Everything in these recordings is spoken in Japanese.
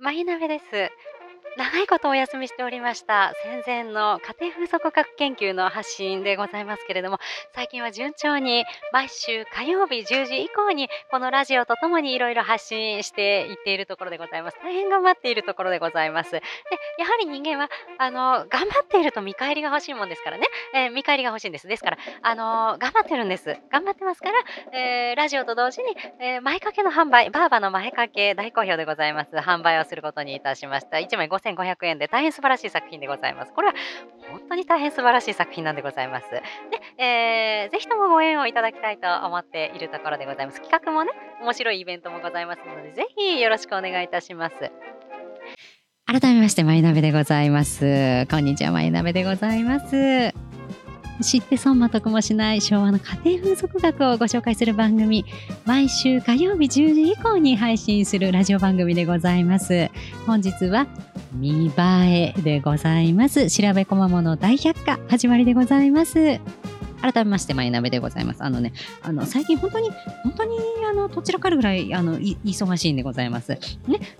マイナベです。長いことお休みしておりました。戦前の家庭風俗学研究の発信でございますけれども最近は順調に毎週火曜日10時以降にこのラジオとともにいろいろ発信していっているところでございます。大変頑張っているところでございます。でやはり人間はあの頑張っていると見返りが欲しいもんですからね、えー、見返りが欲しいんです。ですからあの頑張ってるんです。頑張ってますから、えー、ラジオと同時に、えー、前掛けの販売バーバの前掛け大好評でございます。販売をすることにいたしました。1枚5500円で大変素晴らしい作品でございます。これは本当に大変素晴らしい作品なんでございます。で、えー、ぜひともご縁をいただきたいと思っているところでございます。企画もね、面白いイベントもございますので、ぜひよろしくお願いいたします。改めまして、マイナベでございます。こんにちは、マイナベでございます。知って損も得もしない昭和の家庭風俗学をご紹介する番組毎週火曜日10時以降に配信するラジオ番組でございます。本日は見栄えでございます。調べこまもの大百科始まりでございます。改めまして、マイナベでございます。あのね、あの、最近本当に、本当に、あの、どちらかるぐらい、あの、忙しいんでございます。ね、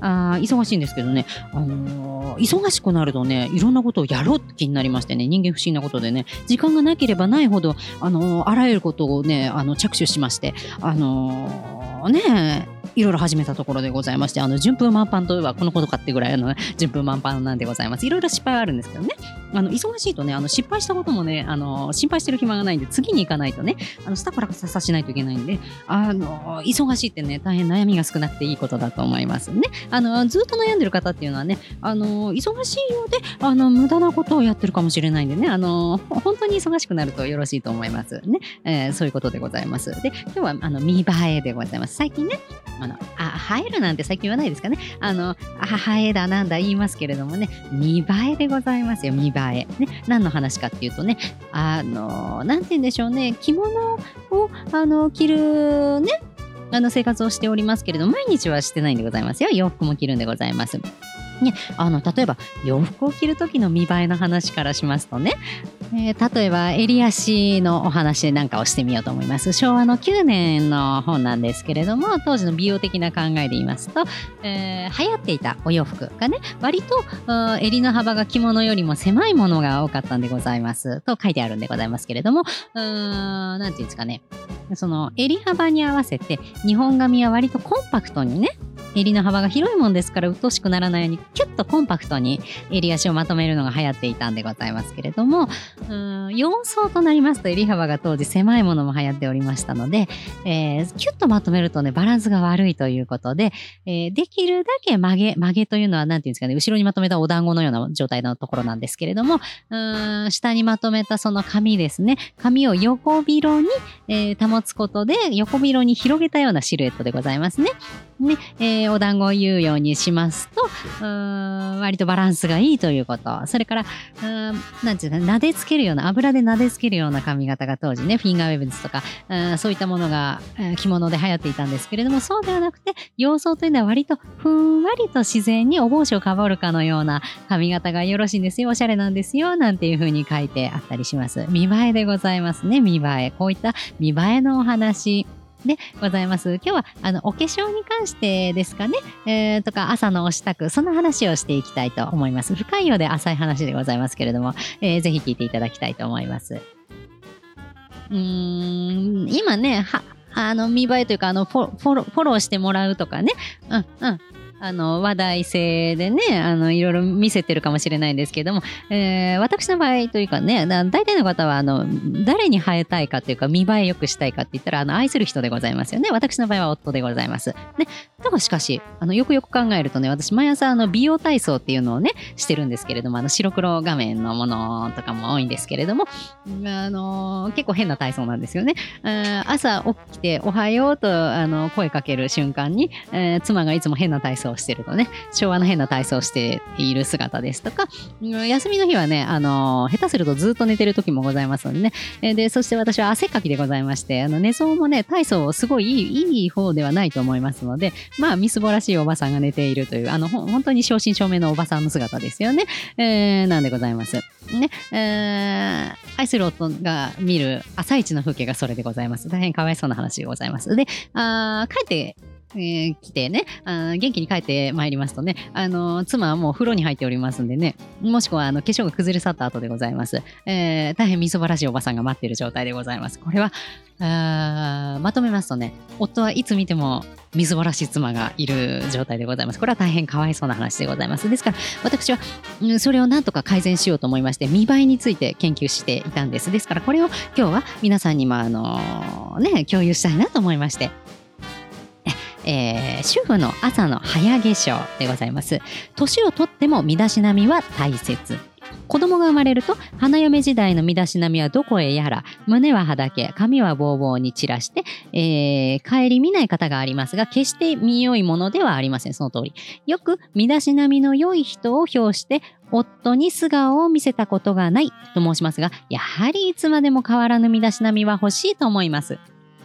あ忙しいんですけどね、あのー、忙しくなるとね、いろんなことをやろうって気になりましてね、人間不思議なことでね、時間がなければないほど、あのー、あらゆることをね、あの、着手しまして、あのー、ね、いろいろ始めたところでございまして、あの、順風満帆といえばこのことかってぐらいの、順風満帆なんでございます。いろいろ失敗はあるんですけどね。あの、忙しいとね、あの、失敗したこともね、あの、心配してる暇がないんで、次に行かないとね、あの、スタコラささしないといけないんで、あの、忙しいってね、大変悩みが少なくていいことだと思いますね。あの、ずっと悩んでる方っていうのはね、あの、忙しいようで、あの、無駄なことをやってるかもしれないんでね、あの、本当に忙しくなるとよろしいと思いますね。えー、そういうことでございます。で、今日は、あの、見栄えでございます。最近ね、あの、あ、映えるなんて最近言わないですかね。あの、あ、映えだなんだ言いますけれどもね、見栄えでございますよ、見栄え。ね、何の話かっていうとね、あの、なんて言うんでしょうね、着物を、あの、着るね、あの生活をしておりますけれど毎日はしてないんでございますよ。洋服も着るんでございます。ね、あの例えば洋服を着る時の見栄えの話からしますとね、えー、例えば襟足のお話なんかをしてみようと思います。昭和の9年の本なんですけれども当時の美容的な考えで言いますと、えー、流行っていたお洋服がね割と襟の幅が着物よりも狭いものが多かったんでございます。と書いてあるんでございますけれども何て言うんですかね。その襟幅に合わせて日本髪は割とコンパクトにね襟の幅が広いもんですから鬱陶しくならないようにキュッとコンパクトに襟足をまとめるのが流行っていたんでございますけれどもうん4層となりますと襟幅が当時狭いものも流行っておりましたので、えー、キュッとまとめるとねバランスが悪いということで、えー、できるだけ曲げ曲げというのは何て言うんですかね後ろにまとめたお団子のような状態のところなんですけれどもうん下にまとめたその紙ですね紙を横広に、えー、保つことで横広に広げたようなシルエットでございますね。ねえー、お団子を言うようにしますと、割とバランスがいいということ。それから、なんていうか、撫でつけるような、油で撫でつけるような髪型が当時ね、フィンガーウェブですとか、そういったものが着物で流行っていたんですけれども、そうではなくて、洋装というのは割とふんわりと自然にお帽子をかぶるかのような髪型がよろしいんですよ、おしゃれなんですよ、なんていうふうに書いてあったりします。見栄えでございますね、見栄え。こういった見栄えのお話。でございます。今日はあのお化粧に関してですかね、えー、とか朝のお支度、その話をしていきたいと思います。深いようで浅い話でございますけれども、えー、ぜひ聞いていただきたいと思います。うーん、今ね、あの見栄えというかあのフォロフォローしてもらうとかね、うんうん、あの話題性でねあのいろいろ見せてるかもしれないんですけども、えー、私の場合というかね大体の方はあの誰に生えたいかというか見栄え良くしたいかって言ったらあの愛する人でございますよね私の場合は夫でございます。ね、だがしかしあのよくよく考えるとね私毎朝あの美容体操っていうのをねしてるんですけれどもあの白黒画面のものとかも多いんですけれどもあの結構変な体操なんですよね。朝起きておはようとあの声かける瞬間に、えー、妻がいつも変な体操をしてるとね、昭和の変な体操をしている姿ですとか、休みの日はね、あの、下手するとずっと寝てる時もございますのでね、で、そして私は汗かきでございまして、あの、寝相もね、体操すごいいいいい方ではないと思いますので、まあ、みすぼらしいおばさんが寝ているという、あの、本当に正真正銘のおばさんの姿ですよね。えー、なんでございます。ね、えー、愛する夫が見る朝一の風景がそれでございます。大変かわいそうな話でございます。で、あ帰ってえー、来てねあ、元気に帰ってまいりますとね、あの妻はもう風呂に入っておりますんでね、もしくはあの化粧が崩れ去った後でございます。えー、大変みそばらしいおばさんが待っている状態でございます。これは、あまとめますとね、夫はいつ見てもみずぼらしい妻がいる状態でございます。これは大変かわいそうな話でございます。ですから、私は、うん、それをなんとか改善しようと思いまして、見栄えについて研究していたんです。ですから、これを今日は皆さんにも、あのー、ね、共有したいなと思いまして、えー、主婦の朝の早化粧でございます。年をとっても身だしなみは大切。子供が生まれると花嫁時代の身だしなみはどこへやら胸ははだけ髪はぼうぼうに散らして、えー、帰り見ない方がありますが決して見よいものではありませんその通りよく身だしなみの良い人を表して夫に素顔を見せたことがないと申しますがやはりいつまでも変わらぬ身だしなみは欲しいと思います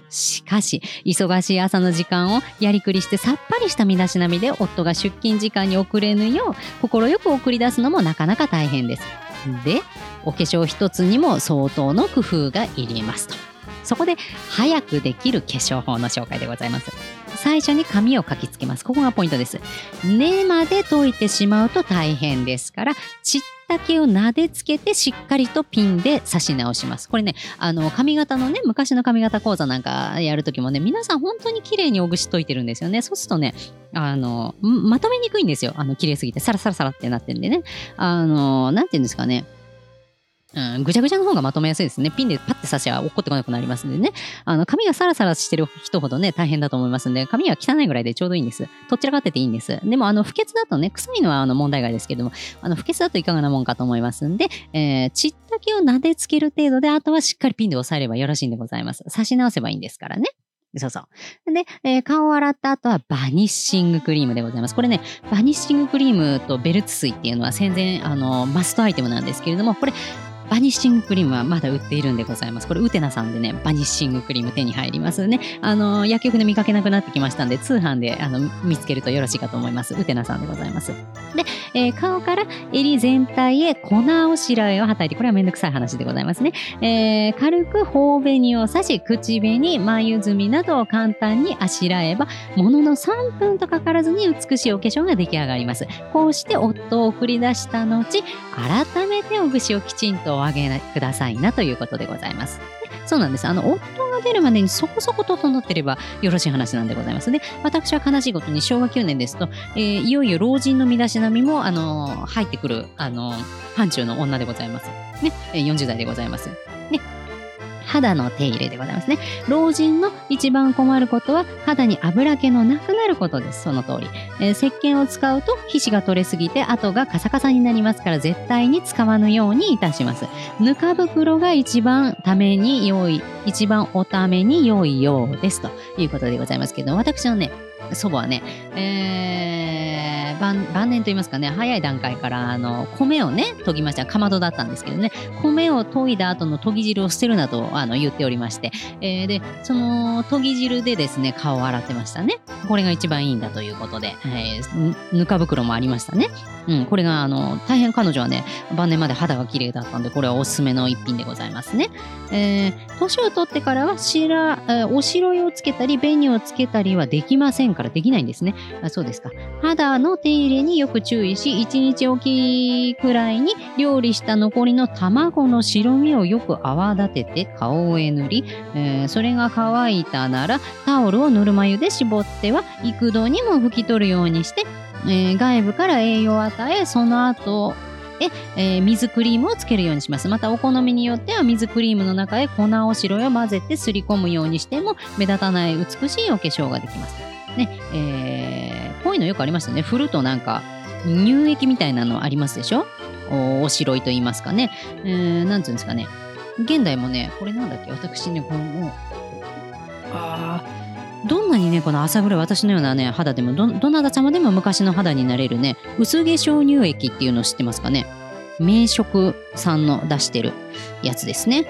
しかし、忙しい朝の時間をやりくりしてさっぱりした身だしなみで夫が出勤時間に遅れぬよう、快く送り出すのもなかなか大変です。で、お化粧一つにも相当の工夫がいりますと。そこで、早くできる化粧法の紹介でございます。最初に紙を書きつけます。ここがポイントです。根まで解いてしまうと大変ですから、ちっ丈を撫でつけてしっかりとピンで刺し直します。これね、あの、髪型のね、昔の髪型講座なんかやるときもね、皆さん本当に綺麗におぐしといてるんですよね。そうするとね、あの、まとめにくいんですよ。あの、綺麗すぎて、サラサラサラってなってんでね。あの、なんていうんですかね。うん、ぐちゃぐちゃの方がまとめやすいですね。ピンでパッて刺しは落っこってこなくなりますんでね。あの、髪がサラサラしてる人ほどね、大変だと思いますんで、髪は汚いぐらいでちょうどいいんです。とっちらかってていいんです。でも、あの、不潔だとね、臭いのはあの問題外ですけども、あの、不潔だといかがなもんかと思いますんで、えー、ちったけを撫でつける程度で、あとはしっかりピンで押さえればよろしいんでございます。刺し直せばいいんですからね。そうそう。で、えー、顔を洗った後はバニッシングクリームでございます。これね、バニッシングクリームとベルツ水っていうのは戦前、あの、マストアイテムなんですけれども、これ、バニッシングクリームはまだ売っているんでございます。これ、ウテナさんでね、バニッシングクリーム手に入りますね。あの、薬局で見かけなくなってきましたんで、通販であの見つけるとよろしいかと思います。ウテナさんでございます。で、えー、顔から襟全体へ粉を白いをはたいて、これはめんどくさい話でございますね。えー、軽く頬紅を刺し、口紅、眉墨などを簡単にあしらえば、ものの3分とかからずに美しいお化粧が出来上がります。こうして夫を送り出した後、改めてお串をきちんとお上げくださいなということでございます。そうなんです。あの、夫が出るまでにそこそこ整ってればよろしい話なんでございます。ね、私は悲しいことに昭和9年ですと、えー、いよいよ老人の身だしなみも、あのー、入ってくる、あのー、範疇の女でございます。ね、40代でございます。ね、肌の手入れでございますね。老人の一番困ることは肌に油気のなくなることです。その通り。えー、石鹸を使うと皮脂が取れすぎて跡がカサカサになりますから絶対に使わぬようにいたします。ぬか袋が一番ために良い、一番おために良いようですということでございますけど、私のね、祖母はね、えー、晩晩年といいますかね、早い段階から、あの、米をね、研ぎました。かまどだったんですけどね、米を研いだ後の研ぎ汁を捨てるなと、あの、言っておりまして、えー、で、その研ぎ汁でですね、顔を洗ってましたね。これが一番いいんだということで、えー、ぬか袋もありましたね。うん、これが、あの、大変彼女はね、晩年まで肌が綺麗だったんで、これはおすすめの一品でございますね。えー、年を取ってからは、白、えー、おしろいをつけたり、紅をつけたりはできませんからできないんですね。あそうですか。肌の手入れによく注意し、1日おきくらいに料理した残りの卵の白身をよく泡立てて顔へ塗り、えー、それが乾いたならタオルをぬるま湯で絞っては幾度にも拭き取るようにして、えー、外部から栄養を与え、その後、で、え、水クリームをつけるようにします。またお好みによっては水クリームの中へ粉お白を混ぜてすり込むようにしても目立たない美しいお化粧ができます。ね、えー、ういうのよくありますよね。振るとなんか乳液みたいなのありますでしょ？おお白いと言いますかね。えー、なんていうんですかね。現代もね、これなんだっけ？私ね、この、ああどんなにね、この朝風呂、私のようなね、肌でもど、どなた様でも昔の肌になれるね、薄化粧乳液っていうのを知ってますかね？名食さんの出してるやつですね。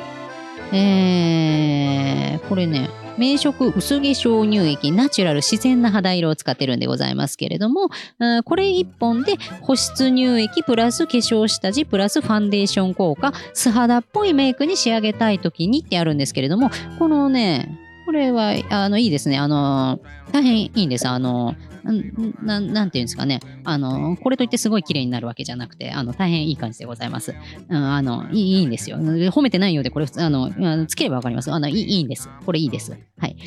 えー、これね、名色薄化粧乳液ナチュラル自然な肌色を使ってるんでございますけれども、これ1本で保湿乳液プラス化粧下地プラスファンデーション効果素肌っぽいメイクに仕上げたい時にってあるんですけれどもこのねこれは、あの、いいですね。あの、大変いいんです。あの、ななんていうんですかね。あの、これといってすごい綺麗になるわけじゃなくて、あの、大変いい感じでございます。うん、あの、いいいいんですよ。褒めてないようで、これ、あの、つければわかります。あのいい、いんです。これいいです。はい。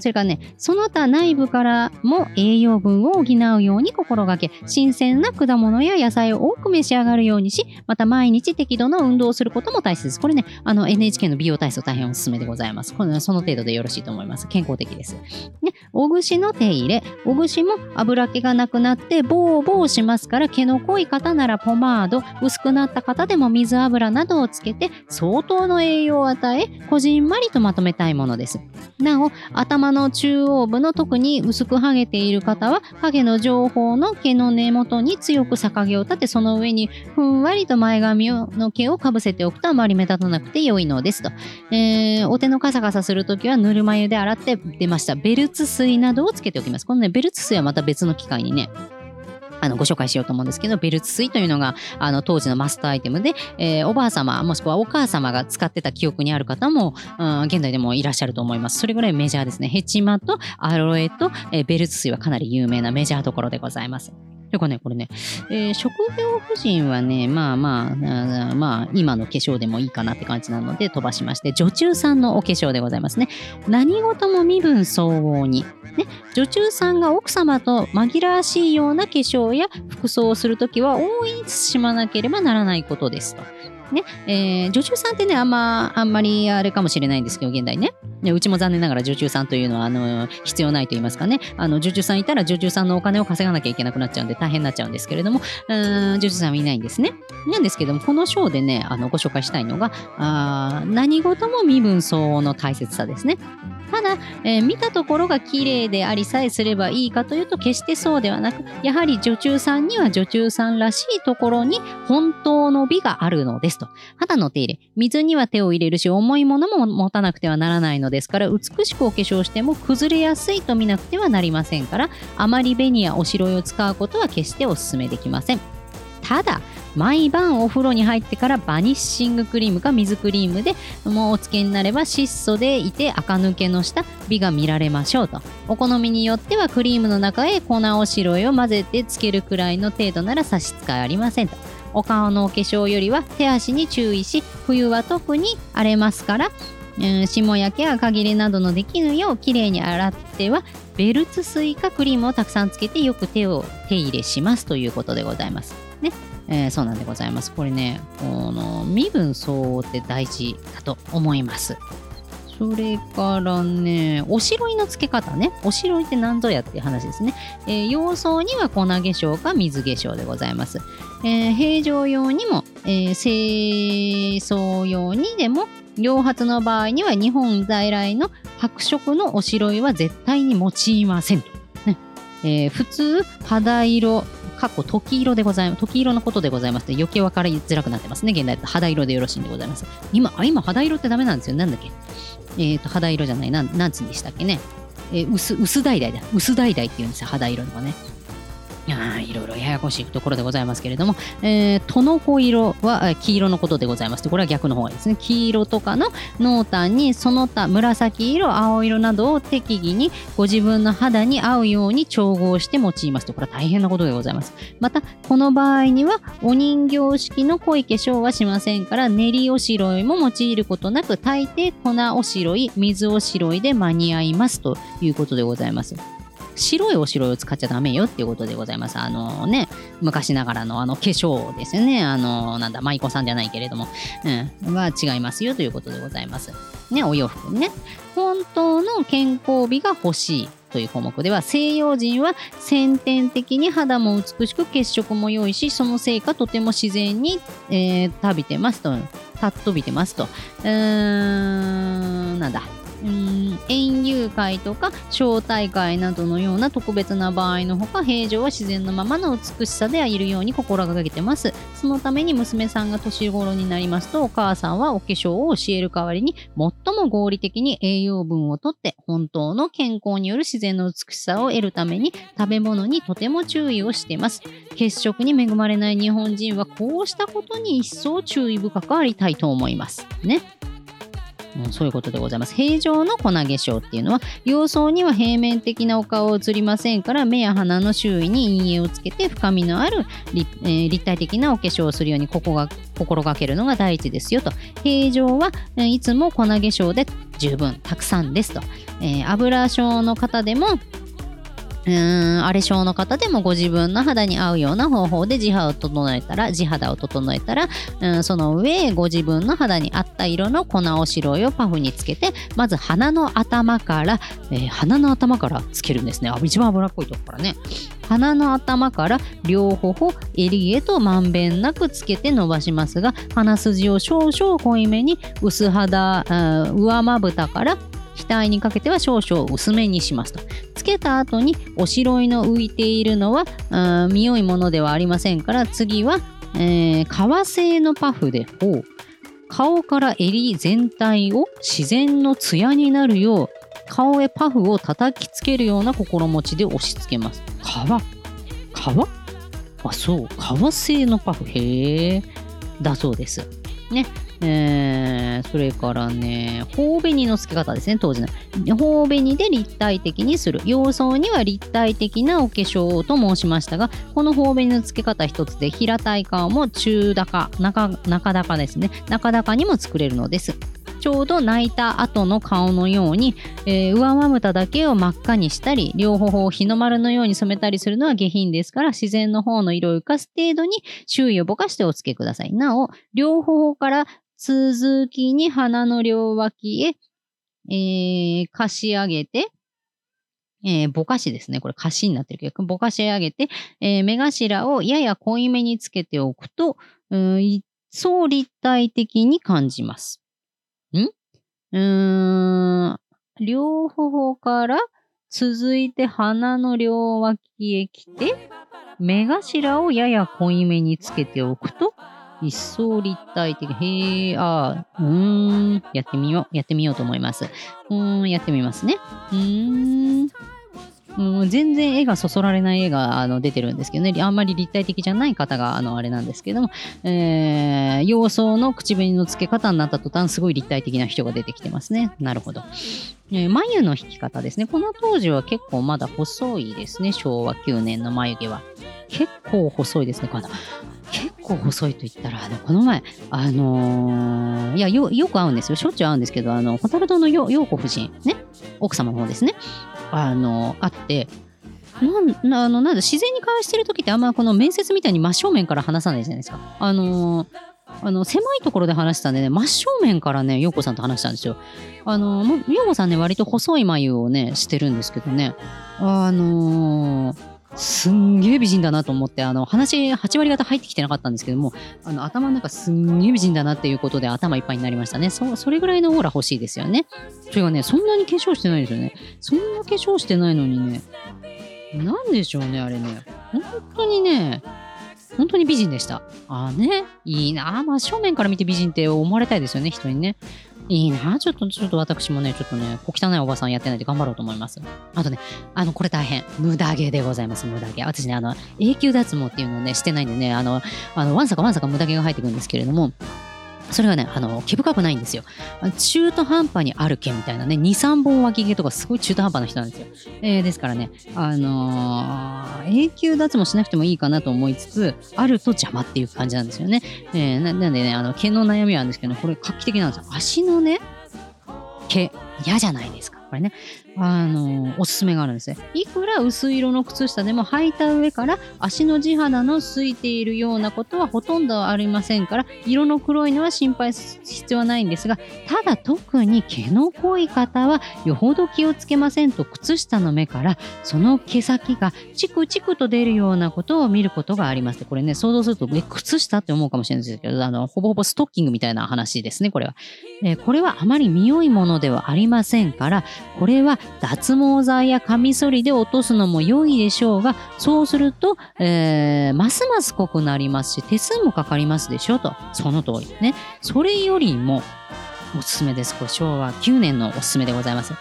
それからね、その他内部からも栄養分を補うように心がけ、新鮮な果物や野菜を多く召し上がるようにし、また毎日適度な運動をすることも大切です。これね、あの、NHK の美容体操大変おすすめでございます。これその程度でよろしいと思います。健康的です。ね、お串の手入れ、お串も油気がなくなってボーボーしますから毛の濃い方ならポマード薄くなった方でも水油などをつけて相当の栄養を与えこじんまりとまとめたいものです。なお頭の中央部の特に薄く剥げている方は影の情報の毛の根元に強く逆毛を立てその上にふんわりと前髪の毛をかぶせておくとあまり目立たなくて良いのですと、えー、お手のカサカサするときはぬるま湯で洗って出ました。ベルツ水などをつけておきます。このねベルツ水はまた別の機会にね、あのご紹介しようと思うんですけど、ベルツ水というのがあの当時のマストアイテムで、えー、おばあ様、もしくはお母様が使ってた記憶にある方も、うん、現代でもいらっしゃると思います。それぐらいメジャーですね。ヘチマとアロエと、えー、ベルツ水はかなり有名なメジャーところでございます。てかね、これね、えー、職業婦人はね、まあまあ、まあ、今の化粧でもいいかなって感じなので飛ばしまして、女中さんのお化粧でございますね。何事も身分相応に。ね、女中さんが奥様と紛らわしいような化粧や服装をするときは、大いに慎まなければならないことですと。ね、えー、女中さんってね、あんま、あんまりあれかもしれないんですけど、現代ね。ねうちも残念ながら女中さんというのは、あの、必要ないと言いますかね。あの、女中さんいたら女中さんのお金を稼がなきゃいけなくなっちゃうんで大変になっちゃうんですけれども、うん、女中さんはいないんですね。なんですけども、この章でね、あの、ご紹介したいのが、あ何事も身分相応の大切さですね。ただ、えー、見たところが綺麗でありさえすればいいかというと決してそうではなくやはり女中さんには女中さんらしいところに本当の美があるのですと。肌の手入れ水には手を入れるし重いものも持たなくてはならないのですから美しくお化粧しても崩れやすいと見なくてはなりませんからあまり紅やおしろいを使うことは決してお勧めできません。ただ毎晩お風呂に入ってからバニッシングクリームか水クリームでもうお付けになれば質素でいて垢抜けのした美が見られましょうとお好みによってはクリームの中へ粉おしろいを混ぜてつけるくらいの程度なら差し支えありませんとお顔のお化粧よりは手足に注意し冬は特に荒れますからうん、霜焼けやか切れなどのできぬようきれいに洗ってはベルツ水かクリームをたくさんつけてよく手を手入れしますということでございます。ね、えー、そうなんでございます。これね、この身分相応って大事だと思います。それからね、おしろいの付け方ね。おしろいって何ぞやっていう話ですね。えー、洋装には粉化粧か水化粧でございます。えー、平常用にも、えー、清掃用にでも、両髪の場合には日本在来の白色のおしろいは絶対に用いません。ねえー、普通、肌色、かっこ時色でございます。時色のことでございます余計分かりづらくなってますね。現代だと肌色でよろしいんでございます。今、あ今肌色ってダメなんですよ。なんだっけ？えっ、ー、と、肌色じゃない。なん、なんつんでしたっけね？えー、薄、薄橙だ。薄橙って言うんですよ。肌色のはね。いろいろややこしいところでございますけれども、えー、トノコ色は黄色のことでございますこれは逆の方がいいですね。黄色とかの濃淡にその他紫色、青色などを適宜にご自分の肌に合うように調合して用いますと、これは大変なことでございます。また、この場合にはお人形式の濃い化粧はしませんから、練りおしろいも用いることなく、大抵粉おしろい、水おしろいで間に合いますということでございます。白いお城を使っちゃダメよっていうことでございます。あのね、昔ながらのあの化粧ですよね。あの、なんだ、舞妓さんじゃないけれども、うん、は違いますよということでございます。ね、お洋服ね。本当の健康美が欲しい。という項目では西洋人は先天的に肌も美しく血色も良いしそのせいかとても自然に、えー、食べてますとたっ飛びてますとうーんなんだうん園遊会とか招待会などのような特別な場合のほか平常は自然のままの美しさでいるように心がけてます。そのために娘さんが年頃になりますとお母さんはお化粧を教える代わりに最も合理的に栄養分をとって本当の健康による自然の美しさを得るために食べ物にとても注意をしています。血色に恵まれない日本人はこうしたことに一層注意深くありたいと思います。ね。うんそういうことでございます。平常の粉化粧っていうのは、様相には平面的なお顔を映りませんから、目や鼻の周囲に陰影をつけて、深みのある立,、えー立体的なお化粧をするようにここが心がけるのが第一ですよと。平常は、えいつも粉化粧で十分、たくさんですと。えー油症の方でも、うーん、荒れ症の方でもご自分の肌に合うような方法で地肌を整えたら、地肌を整えたら、その上、ご自分の肌に合った色の粉お白いをパフにつけて、まず鼻の頭から、えー鼻の頭からつけるんですね。あ、一番脂っこいとこからね。鼻の頭から両頬、襟へとまんべんなくつけて伸ばしますが、鼻筋を少々濃いめに薄肌、上まぶたから額にかけては少々薄めにしますと。つけた後にお白いの浮いているのはあー見よいものではありませんから次は、えー革製のパフでほう顔から襟全体を自然のツヤになるよう顔へパフを叩きつけるような心持ちで押し付けます。革？革？あそう革製のパフへえだそうです。ね。えーそれからね、頬紅の付け方ですね、当時の。頬紅で立体的にする。様相には立体的なお化粧と申しましたが、この頬紅の付け方一つで平たい顔も中高、中中高ですね。中高にも作れるのです。ちょうど泣いた後の顔のように、えー上まぶただけを真っ赤にしたり、両頬を日の丸のように染めたりするのは下品ですから、自然の方の色を浮かす程度に周囲をぼかしてお付けください。なお、両頬から続きに鼻の両脇へ、えー、貸し上げて、えーぼかしですね。これ、貸しになってるけど、ぼかし上げて、えー目頭をやや濃いめにつけておくと、うん一層立体的に感じます。ん？うーん、両頬から続いて鼻の両脇へ来て、目頭をやや濃いめにつけておくと、一層立体的。へえ、あーうーん、やってみよう。やってみようと思います。うーん、やってみますね。うーん。うん、全然絵がそそられない絵があの出てるんですけどね、あんまり立体的じゃない方があのあれなんですけども、えー、様相の口紅の付け方になった途端、すごい立体的な人が出てきてますね。なるほど。えー眉の引き方ですね。この当時は結構まだ細いですね。昭和9年の眉毛は。結構細いですね。この結構細いと言ったら、あの、この前、あのーいや、よ、よく会うんですよ。しょっちゅう会うんですけど、あの、ホタル堂のよ陽子夫人、ね、奥様の方ですね。あの、会って、なん、あの、なんだ、自然に会話してる時ってあんまこの面接みたいに真正面から話さないじゃないですか。あのーあの、狭いところで話したんでね、真正面からね、陽子さんと話したんですよ。あの、も陽子さんね、割と細い眉をね、してるんですけどね、あのーすんげえ美人だなと思って、あの、話8割方入ってきてなかったんですけども、あの、頭の中すんげえ美人だなっていうことで頭いっぱいになりましたね。そ、それぐらいのオーラ欲しいですよね。それがね、そんなに化粧してないですよね。そんな化粧してないのにね、なんでしょうね、あれね。本当にね、本当に美人でした。ああね、いいな。ま、正面から見て美人って思われたいですよね、人にね。いいな。ちょっと、ちょっと私もね、ちょっとね、小汚いおばさんやってないで頑張ろうと思います。あとね、あの、これ大変。無駄毛でございます、無駄毛。私ね、あの、永久脱毛っていうのをね、してないんでね、あの、あの、わんさかわんさか無駄毛が入ってくるんですけれども、それがね、あの、毛深くないんですよ。中途半端にある毛みたいなね、2、3本脇毛とかすごい中途半端な人なんですよ。えーですからね、あのー永久脱毛しなくてもいいかなと思いつつ、あると邪魔っていう感じなんですよね。えーななんでね、あの、毛の悩みはあるんですけど、これ画期的なんですよ。足のね、毛、嫌じゃないですか。これね、あのーおすすめがあるんですね。いくら薄い色の靴下でも履いた上から足の地肌のついているようなことはほとんどありませんから、色の黒いのは心配する必要はないんですが、ただ特に毛の濃い方はよほど気をつけませんと靴下の目からその毛先がチクチクと出るようなことを見ることがあります。これね、想像すると、え、靴下って思うかもしれないですけど、あの、ほぼほぼストッキングみたいな話ですね、これは。えーこれはあまり見よいものではありませんから、これは脱毛剤やカミソリで落とすのも良いでしょうが、そうすると、えーますます濃くなりますし、手数もかかりますでしょと。その通り。ね。それよりも、おすすめです。これ昭和9年のおすすめでございます。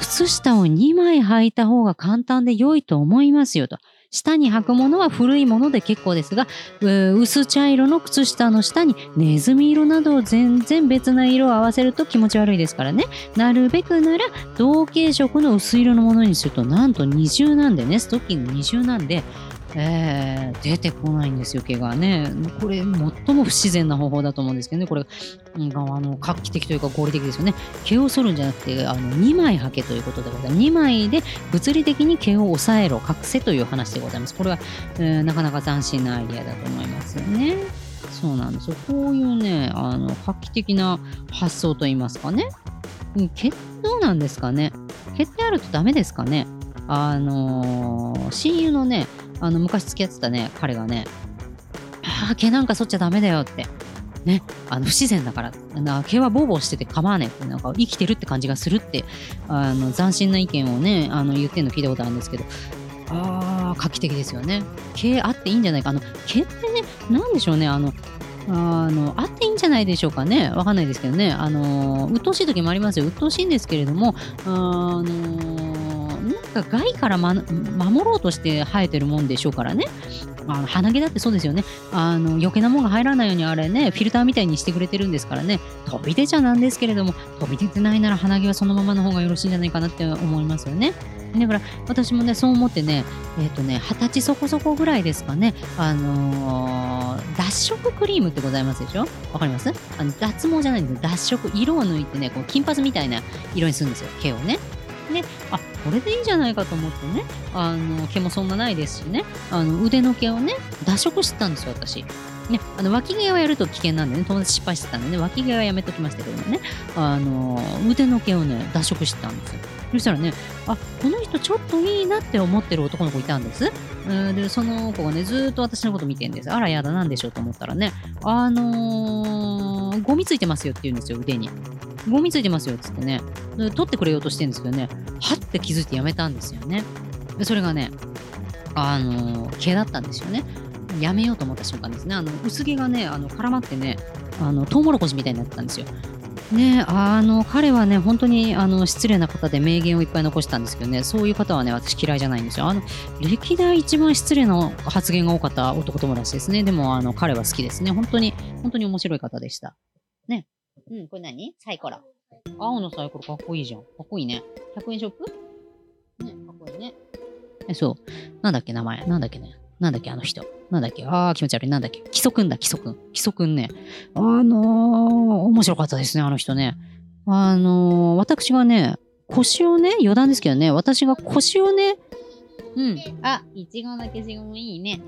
靴下を2枚履いた方が簡単で良いと思いますよと。下に履くものは古いもので結構ですが、薄茶色の靴下の下にネズミ色などを全然別な色を合わせると気持ち悪いですからね。なるべくなら同系色の薄色のものにするとなんと二重なんでね、ストッキング二重なんで、えー出てこないんですよ、毛がね。これ、最も不自然な方法だと思うんですけどね、これ、うんあの画期的というか合理的ですよね。毛を剃るんじゃなくて、あの2枚履けということでございます。2枚で物理的に毛を抑えろ、隠せという話でございます。これは、えーなかなか斬新なアイディアだと思いますよね。そうなんですよ。こういうね、あの画期的な発想といいますかね。毛どうなんですかね。毛ってあるとダメですかね。あのー親友のね、あの昔付き合ってたね、彼がね、ああ、毛なんか剃っちゃダメだよって。ね、あの不自然だから。な毛はボーボーしてて構わねえ。ってなんか生きてるって感じがするってあの斬新な意見をねあの言ってるの聞いたことあるんですけど。あー画期的ですよね。毛あっていいんじゃないか。あの毛ってねなんでしょうね。あのあのあっていいんじゃないでしょうかね。わかんないですけどね。あの鬱陶しい時もありますよ。鬱陶しいんですけれどもあの害から、ま、守ろうとして生えてるもんでしょうからね。あの鼻毛だってそうですよね。あの余計なもんが入らないようにあれねフィルターみたいにしてくれてるんですからね。飛び出ちゃなんですけれども飛び出てないなら鼻毛はそのままの方がよろしいんじゃないかなって思いますよね。だから私もねそう思ってねえっ、とね二十歳そこそこぐらいですかね。あのー脱色クリームってございますでしょ？わかります？あの脱毛じゃないんです脱色色を抜いてねこう金髪みたいな色にするんですよ。毛をね。ね。あこれでいいんじゃないかと思ってね。あの毛もそんなないですしね。あの腕の毛をね脱色してたんですよ私。ね、あの脇毛をやると危険なんでね友達失敗してたんでね脇毛はやめときましたけどね。あの腕の毛をね脱色してたんですよ。そしたらねあこの人ちょっといいなって思ってる男の子いたんですうんでその子がねずっと私のこと見てんですあらやだなんでしょうと思ったらねあのーゴミついてますよって言うんですよ腕に。ゴミついてますよっつってね。取ってくれようとしてるんですけどねはって気づいてやめたんですよね。でそれがねあのー毛だったんですよね。やめようと思った瞬間ですね。あの薄毛がねあの絡まってねあのトウモロコシみたいになってたんですよ。ねあの彼はね本当にあの失礼な方で名言をいっぱい残したんですけどねそういう方はね私嫌いじゃないんですよ。あの歴代一番失礼な発言が多かった男友達ですね。でもあの彼は好きですね。本当に本当に面白い方でした。ね。うんこれ何？サイコロ。青のサイコロかっこいいじゃん。かっこいいね。100円ショップ？ねかっこいいね。えそう。なんだっけ名前。なんだっけね。なんだっけあの人なんだっけああ、気持ち悪い。なんだっけ基礎くんだ、基礎くん。基礎くんね。あのー、面白かったですね、あの人ね。あのー、私がね、腰をね、余談ですけどね、私が腰をね、うん。あ、いちごの消しゴムいいね。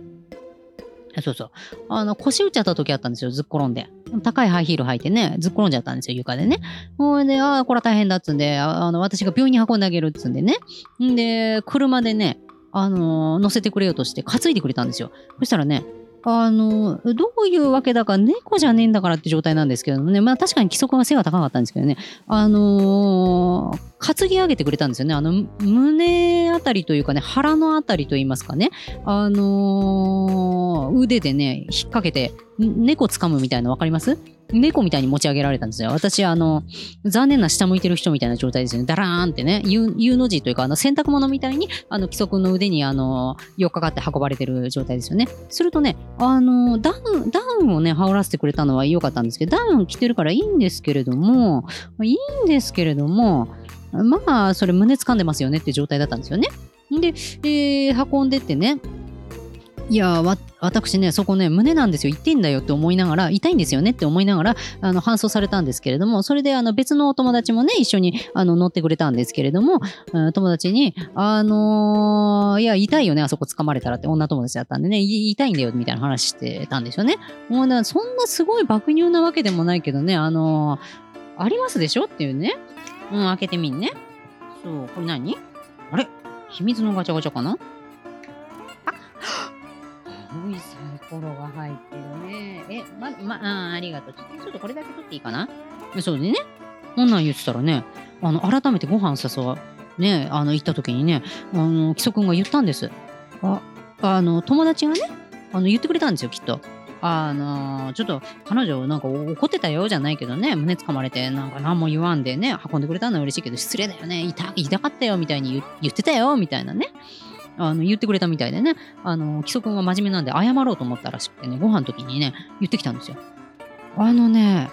そうそう。あの、腰打っちゃった時あったんですよ、ずっ転んで。高いハイヒール履いてね、ずっ転んじゃったんですよ、床でね。ほいで、ああ、これは大変だっつんで、あの、私が病院に運んであげるっつんでね。んで、車でね、あのー乗せてくれようとして担いでくれたんですよ。そしたらね、あのどういうわけだか猫じゃねえんだからって状態なんですけどもね、まあ確かに規則は背が高かったんですけどね、あのー担ぎ上げてくれたんですよね。あの、胸あたりというかね、腹のあたりと言いますかね、あのー腕でね、引っ掛けて、猫掴むみたいなのわかります？猫みたいに持ち上げられたんですよ。私、あの、残念な下向いてる人みたいな状態ですよね。ダラーンってね、U, U の字というか、あの、洗濯物みたいに、あの、規則の腕に、あの、よっかかって運ばれてる状態ですよね。するとね、あの、ダウン、ダウンをね、羽織らせてくれたのは良かったんですけど、ダウン着てるからいいんですけれども、いいんですけれども、まあ、それ胸掴んでますよねって状態だったんですよね。で、えー運んでってね、いやわ私ねそこね胸なんですよ。痛いんだよって思いながら痛いんですよねって思いながらあの搬送されたんですけれどもそれであの別のお友達もね一緒にあの乗ってくれたんですけれども、友達にあのーいや痛いよねあそこ掴まれたらって女友達だったんでね痛いんだよみたいな話してたんですよね。もうねそんなすごい爆乳なわけでもないけどねあのーありますでしょっていうね。うん開けてみんねそうこれ何？あれ？秘密のガチャガチャかな？青いサイコロが入ってるね。え、ま、ま、あありがとう。ちょちょっとこれだけ取っていいかな？そうでね。こんなん言ってたらね、あの、改めてご飯誘わ、ね、あの、行った時にね、あの、木曽くんが言ったんです。あ、あの、友達がね、あの、言ってくれたんですよ、きっと。あのちょっと彼女なんか怒ってたよじゃないけどね胸掴まれてなんか何も言わんでね運んでくれたのは嬉しいけど失礼だよね痛痛かったよみたいに言ってたよみたいなねあの言ってくれたみたいでね、あの、基礎君は真面目なんで謝ろうと思ったらしくてね、ご飯の時にね、言ってきたんですよ。あのね、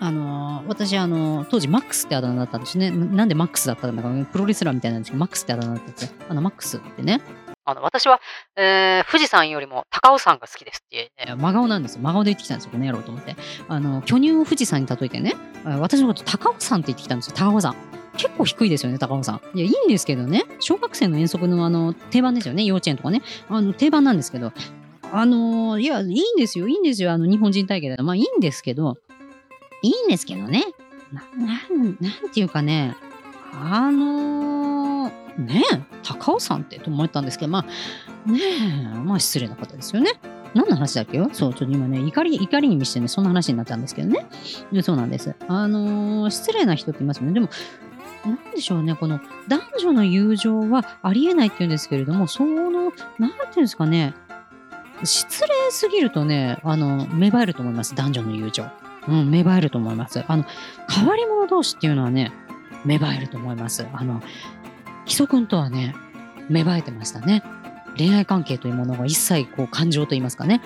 あの私、あの当時マックスってあだ名だったんですね。なんでマックスだったんだか、プロレスラーみたいなんですけど、マックスってあだ名だったんですよ。あの、マックスってね、あの、私は、えー富士山よりも高尾山が好きですって、ね、真顔なんですよ。真顔で言ってきたんですよ、この野郎と思って。あの、巨乳を富士山に例えてね、私のこと高尾山って言ってきたんですよ、高尾山。結構低いですよね、高尾山。いや、いいんですけどね、小学生の遠足のあの、定番ですよね、幼稚園とかね。あの、定番なんですけど、あのいや、いいんですよ、いいんですよ、あの、日本人体型で。まあ、いいんですけど、いいんですけどね。な、なん、なんていうかね、あのーねえ、高尾山ってと思ったんですけど、まあ、ねえ、まあ失礼な方ですよね。何の話だっけよ？そう、ちょっと今ね、怒り、怒りに満ちてね、そんな話になったんですけどね。でそうなんです。あのー失礼な人っていますよね。でも、なんでしょうね、この男女の友情はありえないって言うんですけれども、その、なんていうんですかね、失礼すぎるとね、あの、芽生えると思います、男女の友情。うん、芽生えると思います。あの、変わり者同士っていうのはね、芽生えると思います。あの、基礎君とはね、芽生えてましたね。恋愛関係というものが一切こう感情と言いますかね、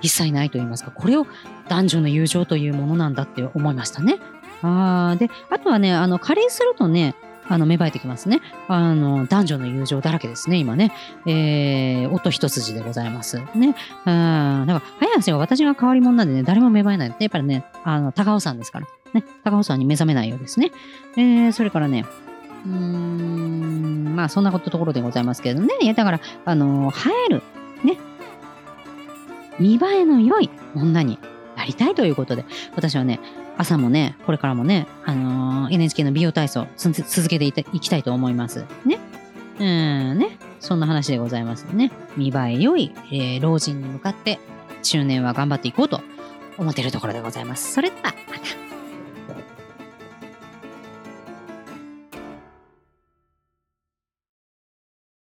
一切ないと言いますか、これを男女の友情というものなんだって思いましたね。あーで、あとはね、あの、加齢するとね、あの、芽生えてきますね。あの、男女の友情だらけですね、今ね。えー、音一筋でございます。ね。うん、だから、早瀬は私が変わり者なんでね、誰も芽生えない。やっぱりね、あの、高尾山ですから。ね、高尾山に目覚めないようですね。えー、それからね、うーん、まあ、そんなことところでございますけれどね。いや、だから、あの、映える、ね、見栄えの良い女になりたいということで、私はね、朝もね、これからもね、あのー NHK の美容体操続けていいきたいと思います。ね。うん、ね。そんな話でございますね。見栄え良い、えー老人に向かって、中年は頑張っていこうと思っているところでございます。それでは、また。